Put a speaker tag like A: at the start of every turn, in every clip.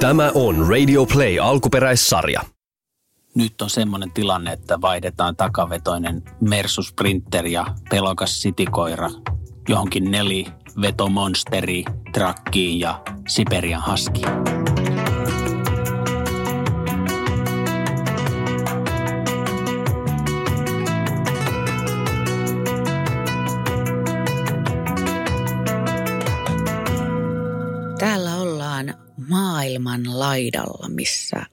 A: Tämä on Radio Play alkuperäissarja.
B: Nyt on semmoinen tilanne, että vaihdetaan takavetoinen Mersu Sprinter ja pelokas sitikoira johonkin nelivetomonsteriin, trakkiin ja Siberian haskiin.
C: Laidalla, missä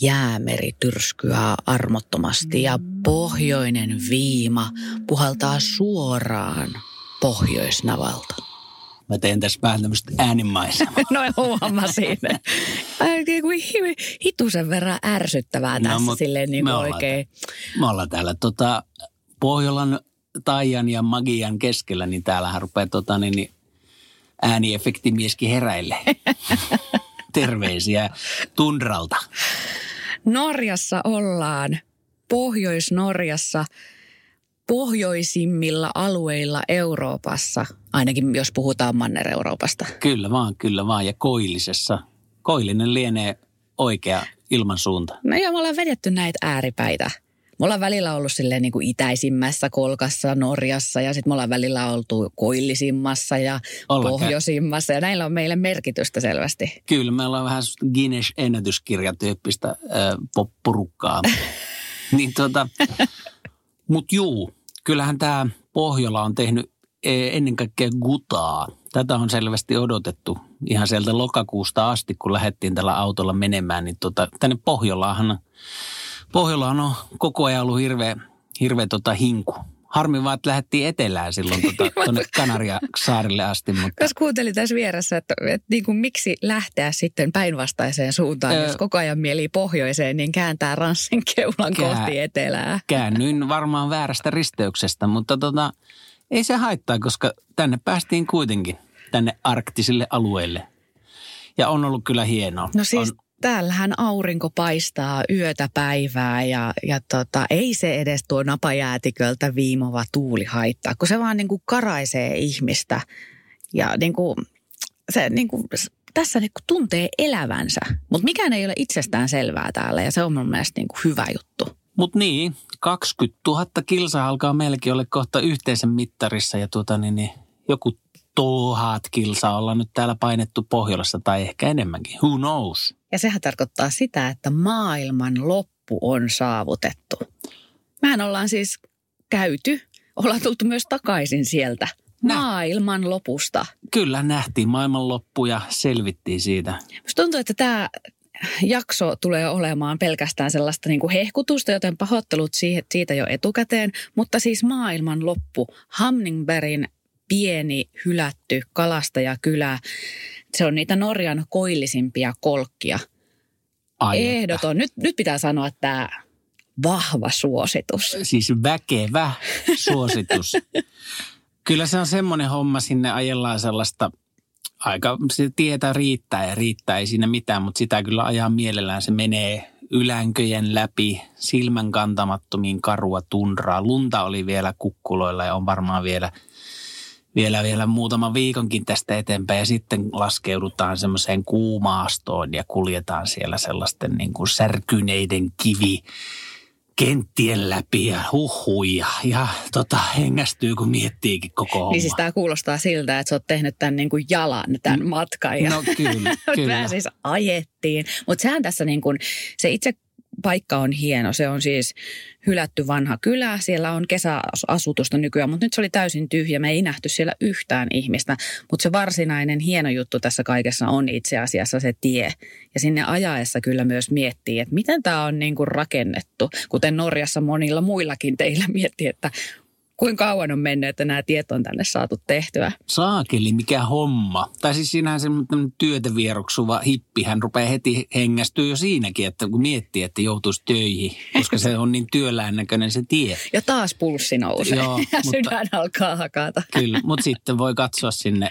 C: jäämeri tyrskyää armottomasti ja pohjoinen viima puhaltaa suoraan pohjoisnavalta.
B: Mä teen tässä vähän tämmöistä äänimaisemaa.
C: No huomasin. Hitusen verran ärsyttävää tässä
B: mut
C: silleen niin
B: me ollaan
C: oikein.
B: Me ollaan täällä tota, Pohjolan Taijan ja Magian keskellä, niin täällähän rupeaa tota, niin, niin ääniefektimieskin heräille. Terveisiä Tundralta.
C: Norjassa ollaan, Pohjois-Norjassa, pohjoisimmilla alueilla Euroopassa, ainakin jos puhutaan Manner-Euroopasta.
B: Kyllä vaan, kyllä vaan. Ja Koillisessa. Koillinen lienee oikea ilmansuunta.
C: No joo, me ollaan vedetty näitä ääripäitä. Me ollaan välillä ollut silleen niin kuin itäisimmässä kolkassa Norjassa ja sitten me ollaan välillä oltu koillisimmassa ja
B: Ollaan
C: pohjoisimmassa ja näillä on meille merkitystä selvästi.
B: Kyllä, meillä on vähän Guinness-ennätyskirjatyyppistä äh, popporukkaa. niin tota, mut juu, kyllähän tämä Pohjola on tehnyt eh, ennen kaikkea gutaa. Tätä on selvästi odotettu ihan sieltä lokakuusta asti, kun lähdettiin tällä autolla menemään. Niin tota, tänne Pohjolaahan, Pohjolaan on koko ajan ollut hirveä, hirveä tota hinku. Harmi vaan, että lähdettiin etelään silloin tota, tuonne Kanaria-saarille asti. Mutta
C: Jos kuuntelin tässä vieressä, että, että niin kuin miksi lähteä sitten päinvastaiseen suuntaan,
B: Öö.
C: jos koko ajan mieli pohjoiseen, niin kääntää ranssin keulan
B: Kää-
C: kohti etelää.
B: käännyin varmaan väärästä risteyksestä, mutta tota, ei se haittaa, koska tänne päästiin kuitenkin, tänne arktisille alueille. Ja on ollut kyllä hienoa.
C: No siis
B: on,
C: täällähän aurinko paistaa yötä päivää ja, ja tota, ei se edes tuo napajäätiköltä viimova tuuli haittaa, kun se vaan niin kuin karaisee ihmistä. Ja niin kuin, se niin kuin, tässä niin kuin tuntee elävänsä, mutta mikään ei ole itsestään selvää täällä ja se on mun mielestä niin kuin hyvä juttu.
B: Mutta niin, 20 000 kilsaa alkaa melkein olla kohta yhteisen mittarissa ja tuota, niin, niin, joku tuhat kilsaa ollaan nyt täällä painettu Pohjolassa tai ehkä enemmänkin. Who knows?
C: Ja sehän tarkoittaa sitä, että maailman loppu on saavutettu. Mehän ollaan siis käyty, ollaan tultu myös takaisin sieltä maailman lopusta.
B: Kyllä nähtiin maailmanloppu ja selvittiin siitä.
C: Musta tuntuu, että tämä jakso tulee olemaan pelkästään sellaista niin kuin hehkutusta, joten pahoittelut siitä jo etukäteen. Mutta siis maailman loppu, Hamningbergin pieni hylätty kalastajakylä, se on niitä Norjan koillisimpia kolkkia.
B: Ai.
C: Ehdoton. Nyt, nyt pitää sanoa, että tämä vahva suositus.
B: Siis väkevä suositus. Kyllä se on semmoinen homma, sinne ajellaan sellaista aika, se tietä riittää ja riittää, ei siinä mitään, mutta sitä kyllä ajaa mielellään. Se menee ylänköjen läpi, silmän kantamattomiin karua tundraa. Lunta oli vielä kukkuloilla ja on varmaan vielä, vielä, vielä muutama viikonkin tästä eteenpäin. Ja sitten laskeudutaan semmoiseen kuumaastoon ja kuljetaan siellä sellaisten niin kuin särkyneiden kivi kenttien läpi ja huhui ja, ja tota, hengästyy, kun miettiikin koko homma.
C: Niin siis tämä kuulostaa siltä, että sä oot tehnyt tämän niin kuin jalan, tämän matkan. Ja
B: No kyllä, kyllä.
C: Siis ajettiin. Mutta sehän tässä niin kuin, se itse paikka on hieno. Se on siis hylätty vanha kylä. Siellä on kesäasutusta nykyään, mutta nyt se oli täysin tyhjä. Me ei nähty siellä yhtään ihmistä. Mutta se varsinainen hieno juttu tässä kaikessa on itse asiassa se tie. Ja sinne ajaessa kyllä myös miettii, että miten tämä on niin kuin rakennettu. Kuten Norjassa monilla muillakin teillä miettii, että kuinka kauan on mennyt, että nämä tiet on tänne saatu tehtyä.
B: Saakeli, mikä homma. Tai siis siinähän semmoinen työtä vieroksuva hippi, hän rupeaa heti hengästyä jo siinäkin, että kun miettii, että joutuisi töihin, koska se on niin työlään näköinen se tie.
C: Ja taas pulssi nousee
B: Joo,
C: ja
B: mutta-
C: sydän alkaa hakata.
B: Kyllä, mutta sitten voi katsoa sinne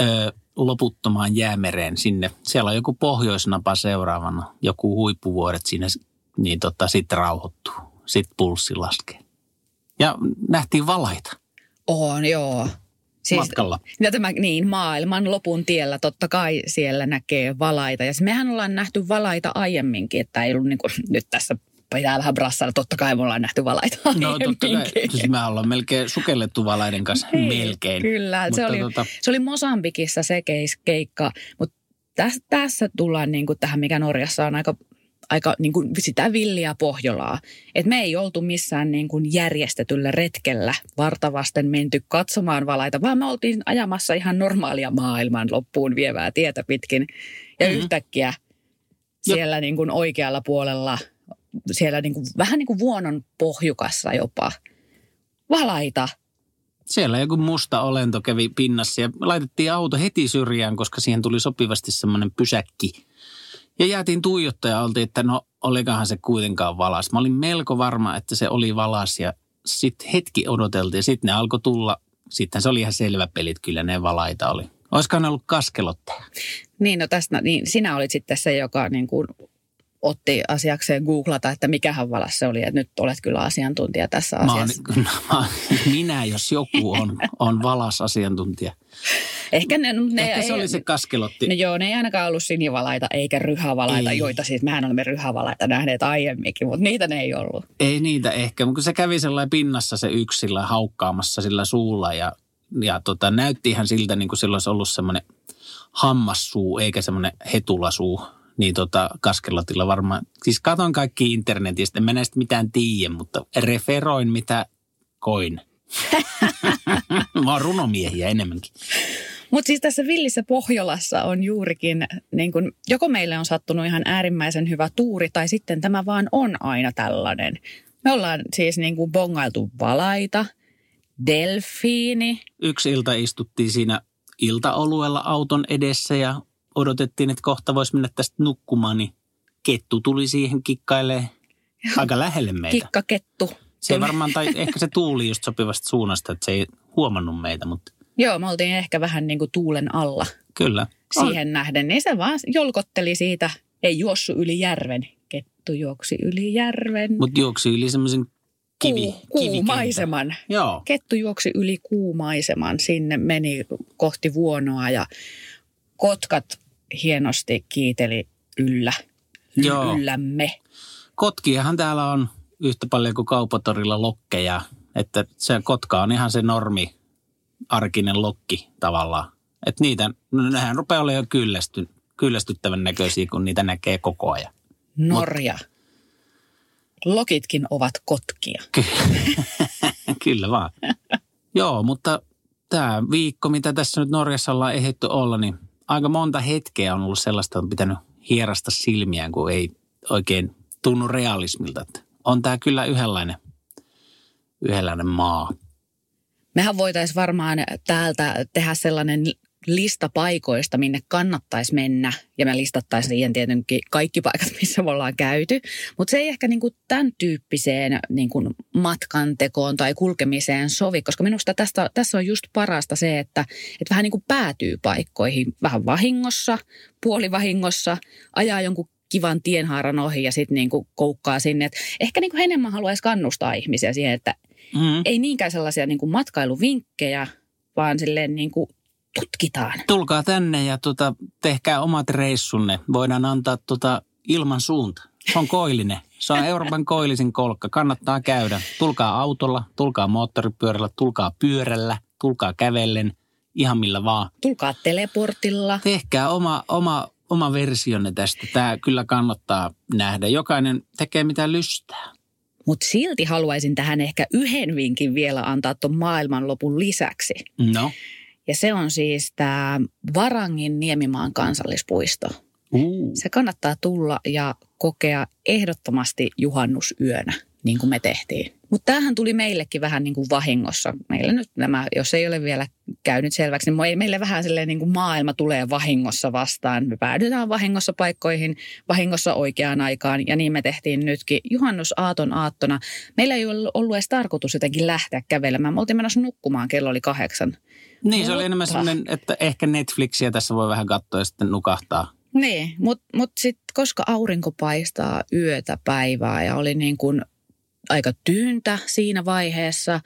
B: ö, loputtomaan jäämereen sinne. Siellä on joku pohjoisnapa seuraavana, joku huippuvuodet siinä, niin tota, sitten rauhoittuu. Sitten pulssi laskee. Ja nähtiin valaita.
C: On, joo.
B: siis, matkalla.
C: Ja tämä, niin, maailman lopun tiellä totta kai siellä näkee valaita. Ja mehän ollaan nähty valaita aiemminkin, että ei ollut niin kuin, nyt tässä pitää vähän brassalla. Totta kai me ollaan nähty valaita
B: No totta kai. Siis me ollaan melkein sukellettu valaiden kanssa. Ei, niin, melkein.
C: Kyllä. Mutta se, oli, tota... se oli Mosambikissa se keikka. Mutta tässä, tässä tullaan niin kuin tähän, mikä Norjassa on aika aika niin kuin sitä villiä Pohjolaa. Et me ei oltu missään niin kuin järjestetyllä retkellä vartavasten menty katsomaan valaita, vaan me oltiin ajamassa ihan normaalia maailman loppuun vievää tietä pitkin. Ja mm-hmm. yhtäkkiä siellä niin kuin oikealla puolella, siellä niin kuin, vähän niin kuin vuonon pohjukassa jopa, valaita –
B: siellä joku musta olento kävi pinnassa ja laitettiin auto heti syrjään, koska siihen tuli sopivasti semmoinen pysäkki. Ja jäätiin tuijottaa ja oltiin, että no olikohan se kuitenkaan valas. Mä olin melko varma, että se oli valas ja sitten hetki odoteltiin ja sitten ne alkoi tulla. Sitten se oli ihan selvä pelit, kyllä ne valaita oli. Olisikohan ollut kaskelottaja?
C: Niin, no tästä, niin sinä olit sitten se, joka niin kuin otti asiakseen googlata, että mikähän valas se oli. Että nyt olet kyllä asiantuntija tässä asiassa.
B: Mä oon, minä, jos joku on, on valas asiantuntija.
C: Ehkä, ne, ne
B: Ehkä se ei, oli se kaskelotti.
C: No joo, ne ei ainakaan ollut sinivalaita eikä ryhävalaita, ei. joita siis mehän olemme ryhävalaita nähneet aiemminkin, mutta niitä ne ei ollut.
B: Ei niitä ehkä, mutta se kävi sellainen pinnassa se yksi sillä haukkaamassa sillä suulla ja, ja tota, näytti ihan siltä niin kuin sillä olisi ollut semmoinen hammassuu eikä semmoinen hetulasuu niin tota, kaskelotilla varmaan. Siis katon kaikki internetistä, en mä näistä mitään tiedä, mutta referoin mitä koin. mä oon runomiehiä enemmänkin.
C: Mutta siis tässä Villissä Pohjolassa on juurikin, niin kun, joko meille on sattunut ihan äärimmäisen hyvä tuuri, tai sitten tämä vaan on aina tällainen. Me ollaan siis niin kuin bongailtu valaita, delfiini.
B: Yksi ilta istuttiin siinä iltaoluella auton edessä ja odotettiin, että kohta voisi mennä tästä nukkumaan, niin kettu tuli siihen kikkailee aika lähelle meitä.
C: Kikkakettu.
B: Se ei varmaan, tai ehkä se tuuli just sopivasta suunnasta, että se ei huomannut meitä, mutta...
C: Joo, me oltiin ehkä vähän niin kuin tuulen alla.
B: Kyllä.
C: Siihen Ol... nähden, niin se vaan jolkotteli siitä, ei juossu yli järven. Kettu juoksi yli järven.
B: Mutta juoksi yli semmoisen kivi,
C: Kuu, kuumaiseman.
B: Joo.
C: Kettu juoksi yli kuumaiseman, sinne meni kohti vuonoa ja kotkat hienosti kiiteli yllä, Joo. yllämme.
B: Kotkiahan täällä on yhtä paljon kuin kaupatorilla lokkeja, että se kotka on ihan se normi, arkinen lokki tavallaan. Että niitä, no nehän rupeaa olemaan jo kyllästy, kyllästyttävän näköisiä, kun niitä näkee koko ajan.
C: Norja. Mut, Lokitkin ovat kotkia.
B: Kyllä vaan. Joo, mutta tämä viikko, mitä tässä nyt Norjassa ollaan ehditty olla, niin aika monta hetkeä on ollut sellaista, on pitänyt hierasta silmiään, kun ei oikein tunnu realismilta. Että on tämä kyllä yhdenlainen, yhdenlainen maa.
C: Mehän voitaisiin varmaan täältä tehdä sellainen lista paikoista, minne kannattaisi mennä. Ja me listattaisiin siihen tietenkin kaikki paikat, missä me ollaan käyty. Mutta se ei ehkä niinku tämän tyyppiseen niinku matkantekoon tai kulkemiseen sovi, koska minusta tästä, tässä on just parasta se, että, että vähän niinku päätyy paikkoihin vähän vahingossa, puolivahingossa, ajaa jonkun kivan tienhaaran ohi ja sitten niinku koukkaa sinne. Et ehkä niinku enemmän haluaisi kannustaa ihmisiä siihen, että mm. ei niinkään sellaisia niinku matkailuvinkkejä, vaan silleen niinku tutkitaan.
B: Tulkaa tänne ja tota, tehkää omat reissunne. Voidaan antaa tota ilman suunta. Se on koillinen. Se on Euroopan koillisin kolkka. Kannattaa käydä. Tulkaa autolla, tulkaa moottoripyörällä, tulkaa pyörällä, tulkaa kävellen, ihan millä vaan.
C: Tulkaa teleportilla.
B: Tehkää oma, oma, oma versionne tästä. Tämä kyllä kannattaa nähdä. Jokainen tekee mitä lystää.
C: Mutta silti haluaisin tähän ehkä yhden vinkin vielä antaa tuon maailmanlopun lisäksi.
B: No.
C: Ja se on siis tämä Varangin Niemimaan kansallispuisto.
B: Uh.
C: Se kannattaa tulla ja kokea ehdottomasti juhannusyönä, niin kuin me tehtiin. Mutta tämähän tuli meillekin vähän niin kuin vahingossa. Meillä nyt nämä, jos ei ole vielä käynyt selväksi, niin meille vähän silleen niin kuin maailma tulee vahingossa vastaan. Me päädytään vahingossa paikkoihin, vahingossa oikeaan aikaan ja niin me tehtiin nytkin. Juhannusaaton aattona. Meillä ei ollut edes tarkoitus jotenkin lähteä kävelemään. Me oltiin menossa nukkumaan, kello oli kahdeksan.
B: Niin, se oli enemmän sellainen, että ehkä Netflixiä tässä voi vähän katsoa ja sitten nukahtaa.
C: Niin, mutta mut sitten koska aurinko paistaa yötä päivää ja oli niin kuin aika tyyntä siinä vaiheessa,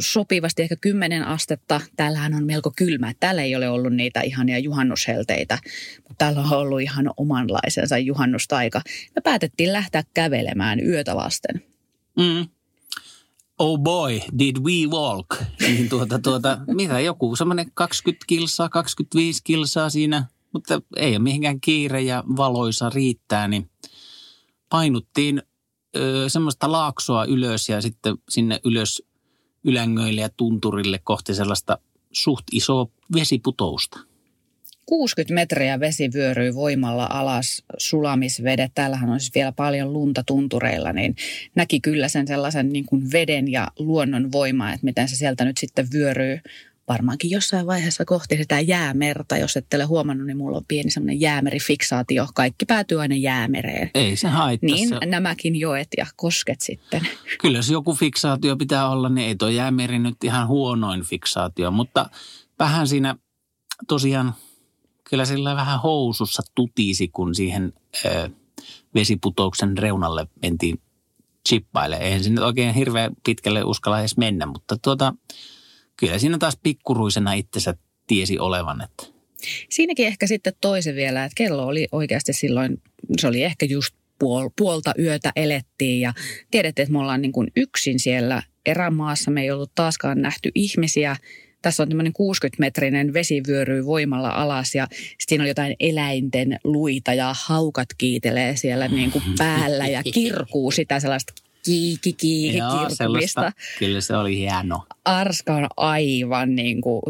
C: sopivasti ehkä 10 astetta. Täällähän on melko kylmä. Täällä ei ole ollut niitä ihania juhannushelteitä, mutta täällä on ollut ihan omanlaisensa juhannustaika. Me päätettiin lähteä kävelemään yötä vasten.
B: Mm. Oh boy, did we walk? Niin tuota, tuota, mitä joku, semmoinen 20 kilsaa, 25 kilsaa siinä, mutta ei ole mihinkään kiire ja valoisa riittää, niin painuttiin ö, semmoista laaksoa ylös ja sitten sinne ylös ylängöille ja tunturille kohti sellaista suht isoa vesiputousta.
C: 60 metriä vesi vyöryy voimalla alas sulamisvedet. Täällähän on siis vielä paljon lunta tuntureilla, niin näki kyllä sen sellaisen niin kuin veden ja luonnon voimaa, että miten se sieltä nyt sitten vyöryy varmaankin jossain vaiheessa kohti sitä jäämerta. Jos ette ole huomannut, niin mulla on pieni semmoinen jäämerifiksaatio. Kaikki päätyy aina jäämereen.
B: Ei se haittaa.
C: Niin
B: se...
C: nämäkin joet ja kosket sitten.
B: Kyllä jos joku fiksaatio pitää olla, niin ei tuo jäämeri nyt ihan huonoin fiksaatio. Mutta vähän siinä tosiaan kyllä sillä vähän housussa tutisi, kun siihen ö, vesiputouksen reunalle mentiin chippaille. Eihän sinne oikein hirveän pitkälle uskalla edes mennä, mutta tuota, kyllä siinä taas pikkuruisena itsensä tiesi olevan, että
C: Siinäkin ehkä sitten toisen vielä, että kello oli oikeasti silloin, se oli ehkä just puol, puolta yötä elettiin ja tiedätte, että me ollaan niin kuin yksin siellä erämaassa. Me ei ollut taaskaan nähty ihmisiä. Tässä on tämmöinen 60-metrinen vesivyöry voimalla alas ja siinä on jotain eläinten luita ja haukat kiitelee siellä niin kuin päällä ja kirkuu sitä sellaista kiiki, kiiki, kirkumista.
B: Kyllä se oli hieno.
C: Arska on aivan niin kuin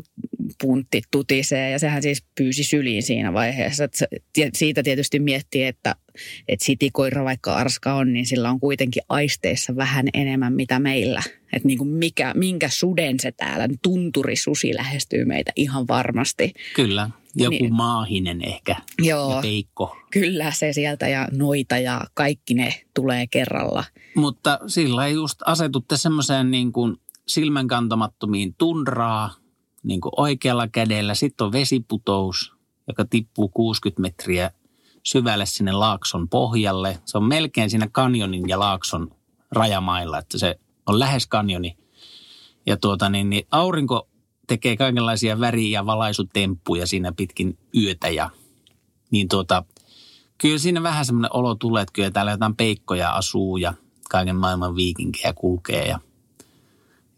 C: puntti tutisee ja sehän siis pyysi syliin siinä vaiheessa. Että siitä tietysti miettii, että, että sitikoira vaikka Arska on, niin sillä on kuitenkin aisteissa vähän enemmän mitä meillä. Että niin mikä, minkä suden se täällä, tunturisusi lähestyy meitä ihan varmasti.
B: Kyllä, joku niin, maahinen ehkä
C: joo,
B: ja peikko.
C: Kyllä se sieltä ja noita ja kaikki ne tulee kerralla.
B: Mutta sillä ei just asetutte semmoiseen niin kuin silmänkantamattomiin tundraa, niin kuin oikealla kädellä. Sitten on vesiputous, joka tippuu 60 metriä syvälle sinne laakson pohjalle. Se on melkein siinä kanjonin ja laakson rajamailla, että se on lähes kanjoni. Ja tuota niin, niin aurinko tekee kaikenlaisia väri- ja valaisutemppuja siinä pitkin yötä ja niin tuota, kyllä siinä vähän semmoinen olo tulee, että kyllä täällä jotain peikkoja asuu ja kaiken maailman viikinkejä kulkee ja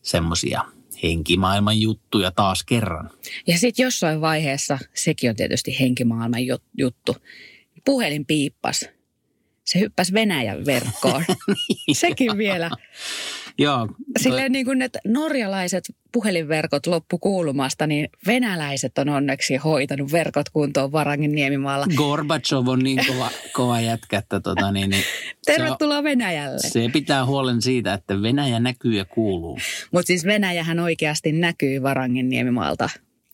B: semmoisia henkimaailman juttuja taas kerran.
C: Ja sitten jossain vaiheessa, sekin on tietysti henkimaailman juttu, puhelin piippas. Se hyppäsi Venäjän verkkoon. Sekin vielä.
B: Joo.
C: Silleen niin kuin, että norjalaiset puhelinverkot loppu kuulumasta, niin venäläiset on onneksi hoitanut verkot kuntoon Varangin niemimaalla.
B: Gorbachev on niin kova, kova jätkä, että tota niin, niin
C: Tervetuloa Venäjälle.
B: Se pitää huolen siitä, että Venäjä näkyy ja kuuluu.
C: Mutta siis Venäjähän oikeasti näkyy Varangin niemimaalta.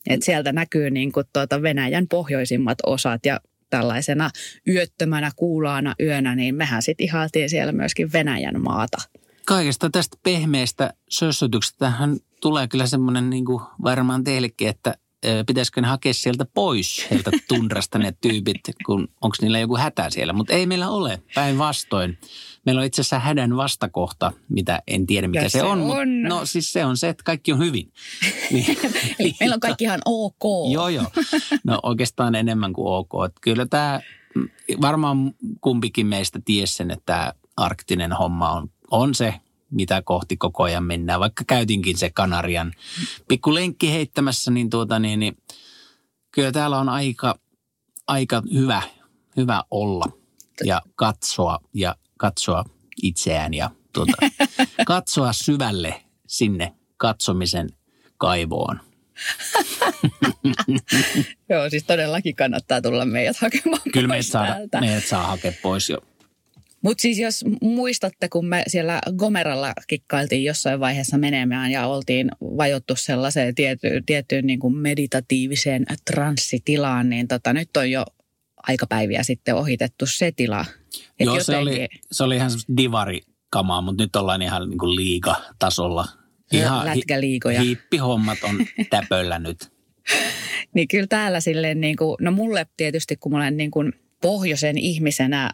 C: Et sieltä näkyy niin kuin tuota Venäjän pohjoisimmat osat ja tällaisena yöttömänä kuulaana yönä, niin mehän sitten ihailtiin siellä myöskin Venäjän maata.
B: Kaikesta tästä pehmeästä sössötyksestä hän tulee kyllä semmoinen niin varmaan teillekin, että pitäisikö ne hakea sieltä pois sieltä tundrasta ne tyypit, kun onko niillä joku hätä siellä. Mutta ei meillä ole, päinvastoin. Meillä on itse asiassa hädän vastakohta, mitä en tiedä mikä se,
C: se
B: on.
C: on.
B: Mut, no siis se on se, että kaikki on hyvin. Niin,
C: Eli meillä on kaikki ihan ok.
B: joo, joo. No oikeastaan enemmän kuin ok. Et kyllä tämä, varmaan kumpikin meistä ties sen, että tämä arktinen homma on, on se, mitä kohti koko ajan mennään. Vaikka käytinkin se Kanarian pikku lenkki heittämässä, niin, tuota, niin, niin kyllä täällä on aika, aika hyvä, hyvä olla ja katsoa ja katsoa itseään ja tuota, katsoa syvälle sinne katsomisen kaivoon.
C: Joo, siis todellakin kannattaa tulla meidät hakemaan
B: Kyllä
C: pois
B: meidät saa, meidät saa hakea pois jo.
C: Mutta siis jos muistatte, kun me siellä Gomeralla kikkailtiin jossain vaiheessa menemään ja oltiin vajottu sellaiseen tiettyyn, tiettyyn niin kuin meditatiiviseen transsitilaan, niin tota, nyt on jo aikapäiviä sitten ohitettu se tila. Et
B: Joo, se oli,
C: jotenkin-
B: se oli ihan semmoista divarikamaa, mutta nyt ollaan ihan niin kuin liigatasolla. Ihan
C: Lätkäliigoja.
B: Hiippihommat on täpöllä nyt.
C: Niin kyllä täällä silleen niin kuin, no mulle tietysti kun mä olen niin kuin pohjoisen ihmisenä,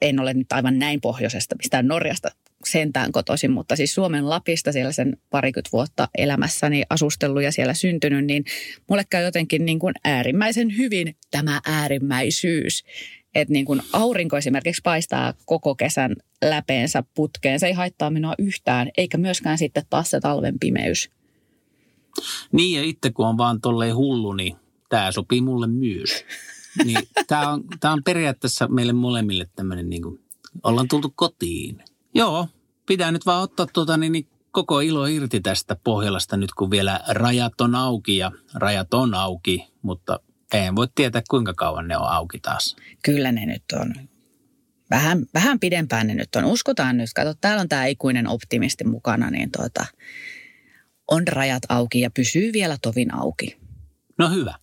C: en ole nyt aivan näin pohjoisesta, mistään Norjasta sentään kotoisin, mutta siis Suomen Lapista siellä sen parikymmentä vuotta elämässäni asustellut ja siellä syntynyt, niin mulle käy jotenkin niin kuin äärimmäisen hyvin tämä äärimmäisyys. Että niin kuin aurinko esimerkiksi paistaa koko kesän läpeensä putkeen. Se ei haittaa minua yhtään, eikä myöskään sitten taas se talven pimeys.
B: Niin ja itse kun on vaan tolleen hullu, niin tämä sopii mulle myös. Niin tämä on, tää on periaatteessa meille molemmille tämmöinen niin kuin, ollaan tultu kotiin. Joo, pitää nyt vaan ottaa tuota, niin, niin koko ilo irti tästä Pohjolasta nyt, kun vielä rajat on auki ja rajat on auki, mutta en voi tietää, kuinka kauan ne on auki taas.
C: Kyllä ne nyt on. Vähän, vähän pidempään ne nyt on. Uskotaan nyt. Kato, täällä on tämä ikuinen optimisti mukana, niin tuota, on rajat auki ja pysyy vielä tovin auki.
B: No hyvä.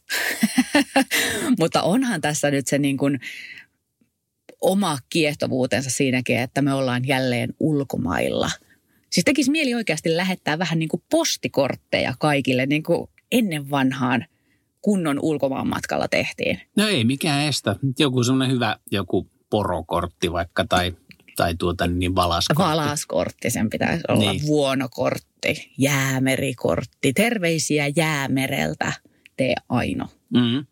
C: Mutta onhan tässä nyt se niin kuin oma kiehtovuutensa siinäkin, että me ollaan jälleen ulkomailla. Siis tekisi mieli oikeasti lähettää vähän niin kuin postikortteja kaikille, niin kuin ennen vanhaan kunnon ulkomaan matkalla tehtiin.
B: No ei mikään estä. Joku semmoinen hyvä joku porokortti vaikka tai, tai tuota niin valaskortti.
C: Valaskortti, sen pitäisi olla niin. vuonokortti, jäämerikortti. Terveisiä jäämereltä, tee Aino. Mm.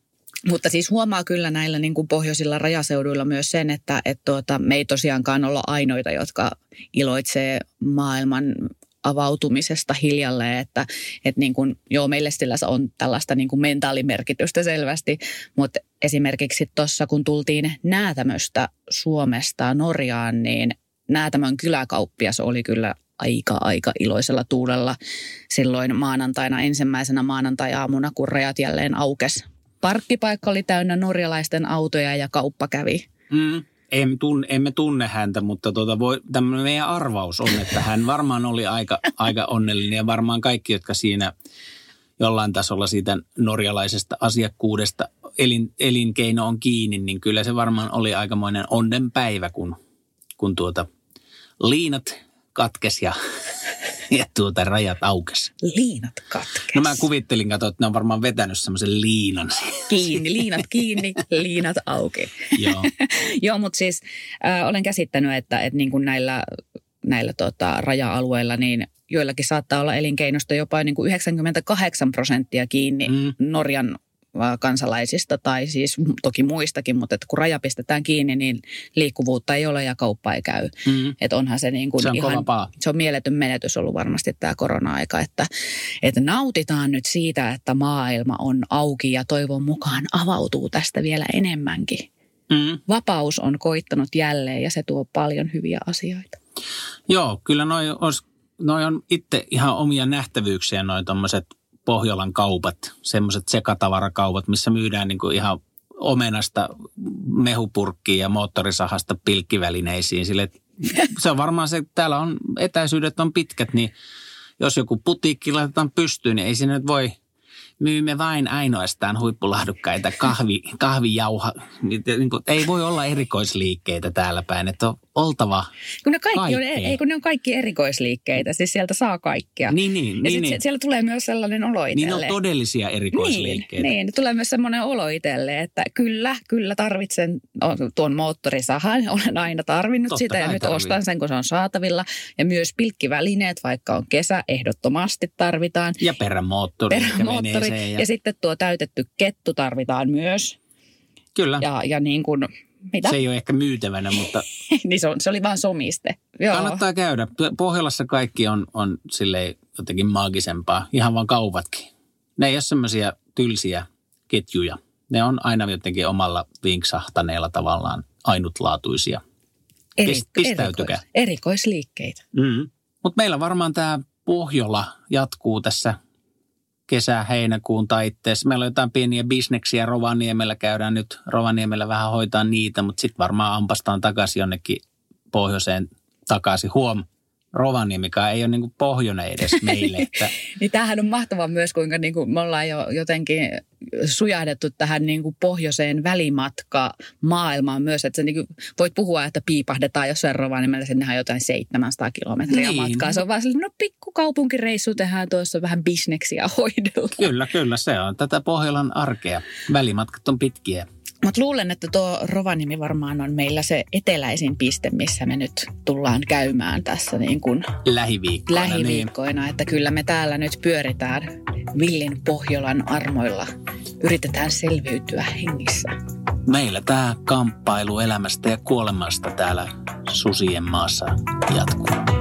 C: Mutta siis huomaa kyllä näillä niin kuin pohjoisilla rajaseuduilla myös sen, että, että tuota, me ei tosiaankaan olla ainoita, jotka iloitsee maailman avautumisesta hiljalleen, että, että niin kuin, joo, meille sillä on tällaista niin kuin mentaalimerkitystä selvästi, mutta esimerkiksi tuossa kun tultiin Näätämöstä Suomesta Norjaan, niin Näätämön kyläkauppias oli kyllä aika, aika iloisella tuulella silloin maanantaina, ensimmäisenä maanantai-aamuna, kun rajat jälleen aukes. Parkkipaikka oli täynnä norjalaisten autoja ja kauppa kävi.
B: Mm. Emme tunne, emme tunne häntä, mutta tuota voi, tämmöinen meidän arvaus on, että hän varmaan oli aika, aika onnellinen ja varmaan kaikki, jotka siinä jollain tasolla siitä norjalaisesta asiakkuudesta elin, elinkeino on kiinni, niin kyllä se varmaan oli aikamoinen onnen päivä, kun, kun tuota liinat katkes ja ja tuota rajat aukes.
C: Liinat katkes.
B: No mä kuvittelin, kato, että ne on varmaan vetänyt semmoisen liinan.
C: Kiinni, liinat kiinni, liinat auki.
B: Joo.
C: Joo, mutta siis äh, olen käsittänyt, että, että niin kuin näillä, näillä tota, raja-alueilla, niin joillakin saattaa olla elinkeinosta jopa niin kuin 98 prosenttia kiinni mm. Norjan kansalaisista tai siis toki muistakin, mutta että kun raja pistetään kiinni, niin liikkuvuutta ei ole ja kauppa ei käy. Mm. Että onhan se niin kuin
B: se on
C: ihan, se on mieletön menetys ollut varmasti tämä korona-aika, että, että nautitaan nyt siitä, että maailma on auki ja toivon mukaan avautuu tästä vielä enemmänkin. Mm. Vapaus on koittanut jälleen ja se tuo paljon hyviä asioita.
B: Joo, kyllä noi, olisi, noi on itse ihan omia nähtävyyksiä noin tuommoiset Pohjolan kaupat, semmoiset sekatavarakaupat, missä myydään niin kuin ihan omenasta mehupurkkiin ja moottorisahasta pilkkivälineisiin. Sille, se on varmaan se, täällä on etäisyydet on pitkät, niin jos joku putiikki laitetaan pystyyn, niin ei sinne voi – myymme vain ainoastaan huippulahdukkaita kahvi, kahvijauha. Niin kuin, ei voi olla erikoisliikkeitä täällä päin, että on oltava
C: kun ne kaikki on, ei, kun ne on kaikki erikoisliikkeitä, siis sieltä saa kaikkea.
B: Niin, niin.
C: Ja
B: niin,
C: niin. siellä tulee myös sellainen olo itselle.
B: Niin on todellisia erikoisliikkeitä.
C: Niin, niin, tulee myös semmoinen olo itselle, että kyllä, kyllä tarvitsen tuon moottorisahan. Olen aina tarvinnut Totta sitä ja nyt tarvii. ostan sen, kun se on saatavilla. Ja myös pilkkivälineet, vaikka on kesä, ehdottomasti tarvitaan.
B: Ja perämoottori.
C: Perämoottori. Ja... ja sitten tuo täytetty kettu tarvitaan myös.
B: Kyllä.
C: Ja, ja niin kuin mitä?
B: Se ei ole ehkä myytävänä, mutta...
C: niin se, on, se oli vain somiste.
B: Joo. Kannattaa käydä. Pohjolassa kaikki on, on silleen jotenkin maagisempaa. Ihan vaan kaupatkin. Ne ei ole semmoisia tylsiä ketjuja. Ne on aina jotenkin omalla vinksahtaneella tavallaan ainutlaatuisia.
C: Eri, Pistäytykää. Erikois, erikoisliikkeitä.
B: Mm. Mutta meillä varmaan tämä Pohjola jatkuu tässä kesä-heinäkuun taitteessa. Meillä on jotain pieniä bisneksiä Rovaniemellä. Käydään nyt Rovaniemellä vähän hoitaa niitä, mutta sitten varmaan ampastaan takaisin jonnekin pohjoiseen takaisin. Huom, Rovaniemikaan ei ole niin pohjoinen edes meille. Että...
C: niin tämähän on mahtavaa myös, kuinka niin kuin me ollaan jo jotenkin sujahdettu tähän niin kuin pohjoiseen välimatka maailmaan myös. Että sä niin kuin voit puhua, että piipahdetaan jossain Rovaniemellä, sinnehän on jotain 700 kilometriä niin. matkaa. Se on vaan sellainen, no pikkukaupunkireissu tehdään tuossa vähän bisneksiä hoidella.
B: Kyllä, kyllä. Se on tätä Pohjolan arkea. Välimatkat on pitkiä.
C: Mutta luulen, että tuo Rovaniemi varmaan on meillä se eteläisin piste, missä me nyt tullaan käymään tässä niin kuin
B: Lähiviikkoina. Niin.
C: lähiviikkoina. Että kyllä me täällä nyt pyöritään Villin Pohjolan armoilla. Yritetään selviytyä hengissä.
B: Niin. Meillä tämä kamppailu elämästä ja kuolemasta täällä susien maassa jatkuu.